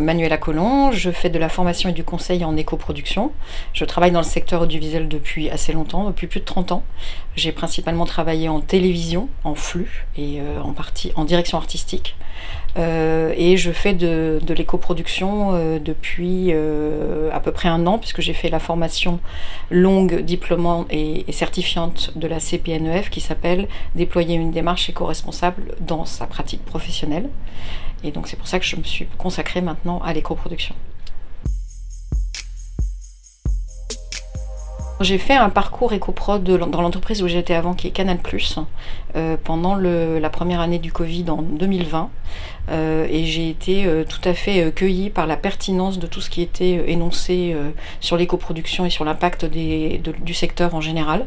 Manuela Collomb, je fais de la formation et du conseil en éco-production. Je travaille dans le secteur audiovisuel depuis assez longtemps, depuis plus de 30 ans. J'ai principalement travaillé en télévision, en flux et euh, en partie en direction artistique. Euh, et je fais de, de l'éco-production depuis à peu près un an, puisque j'ai fait la formation longue, diplômante et, et certifiante de la CPNEF qui s'appelle Déployer une démarche éco-responsable dans sa pratique professionnelle. Et donc c'est pour ça que je me suis consacrée maintenant à l'éco-production. J'ai fait un parcours éco-prod dans l'entreprise où j'étais avant, qui est Canal+, euh, pendant la première année du Covid en 2020. Euh, et j'ai été euh, tout à fait cueillie par la pertinence de tout ce qui était énoncé sur l'éco-production et sur l'impact du secteur en général.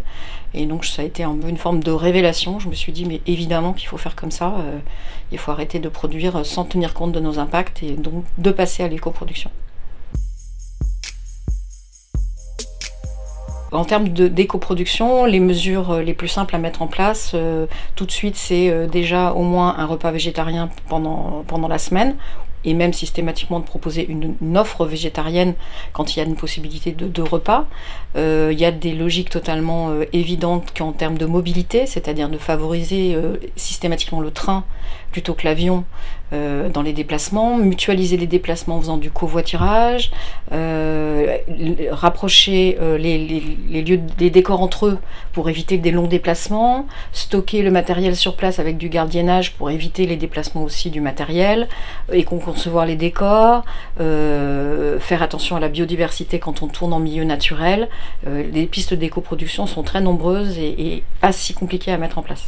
Et donc ça a été un une forme de révélation. Je me suis dit, mais évidemment qu'il faut faire comme ça. il faut arrêter de produire sans tenir compte de nos impacts et donc de passer à l'éco-production. En termes d'éco-production, les mesures euh, les plus simples à mettre en place, euh, tout de suite, c'est euh, déjà au moins un repas végétarien pendant, pendant la semaine, et même systématiquement de proposer une, offre végétarienne quand il y a une possibilité de, repas. il y a des logiques totalement évidentes qu'en termes de mobilité, c'est-à-dire de favoriser systématiquement le train plutôt que l'avion euh, dans les déplacements, mutualiser les déplacements en faisant du covoiturage, euh, rapprocher euh, les, lieux des décors entre eux pour éviter des longs déplacements, stocker le matériel sur place avec du gardiennage pour éviter les déplacements aussi du matériel, et concevoir les décors, faire attention à la biodiversité quand on tourne en milieu naturel. les pistes d'éco-production sont très nombreuses et, et pas si compliquées à mettre en place.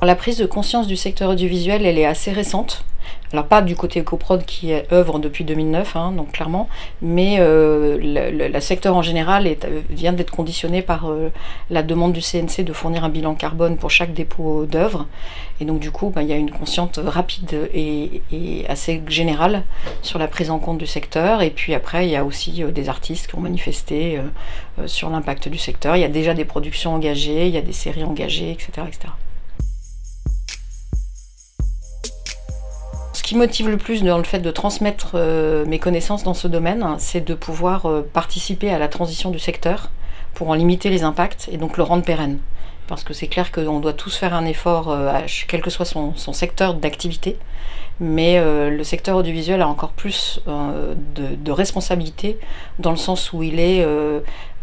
La prise de conscience du secteur audiovisuel, elle est assez récente. Alors pas du côté EcoProd qui œuvre depuis 2009, hein, donc clairement, mais euh, le, secteur en général vient d'être conditionné par euh, la demande du CNC de fournir un bilan carbone pour chaque dépôt d'œuvre. Et donc du coup, ben, il y a une conscience rapide et, assez générale sur la prise en compte du secteur. Et puis après, il y a aussi euh, des artistes qui ont manifesté sur l'impact du secteur. Il y a déjà des productions engagées, il y a des séries engagées, etc. qui motive le plus dans le fait de transmettre euh, mes connaissances dans ce domaine, c'est de pouvoir euh, participer à la transition du secteur pour en limiter les impacts et donc le rendre pérenne. Parce que c'est clair qu'on doit tous faire un effort, euh, quel que soit son, secteur d'activité, mais le secteur audiovisuel a encore plus de, de, dans le sens où il est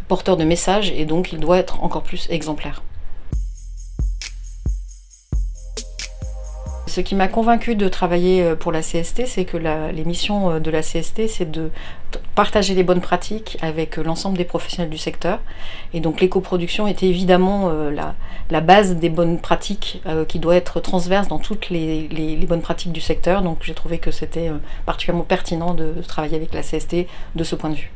porteur de messages et donc il doit être encore plus exemplaire. Ce qui m'a convaincu de travailler euh, pour la CST, c'est que les missions euh, de la CST, c'est de partager les bonnes pratiques avec euh, l'ensemble des professionnels du secteur. Et donc l'éco-production était évidemment la, base des bonnes pratiques qui doit être transverse dans toutes les, bonnes pratiques du secteur. Donc j'ai trouvé que c'était particulièrement pertinent de travailler avec la CST de ce point de vue.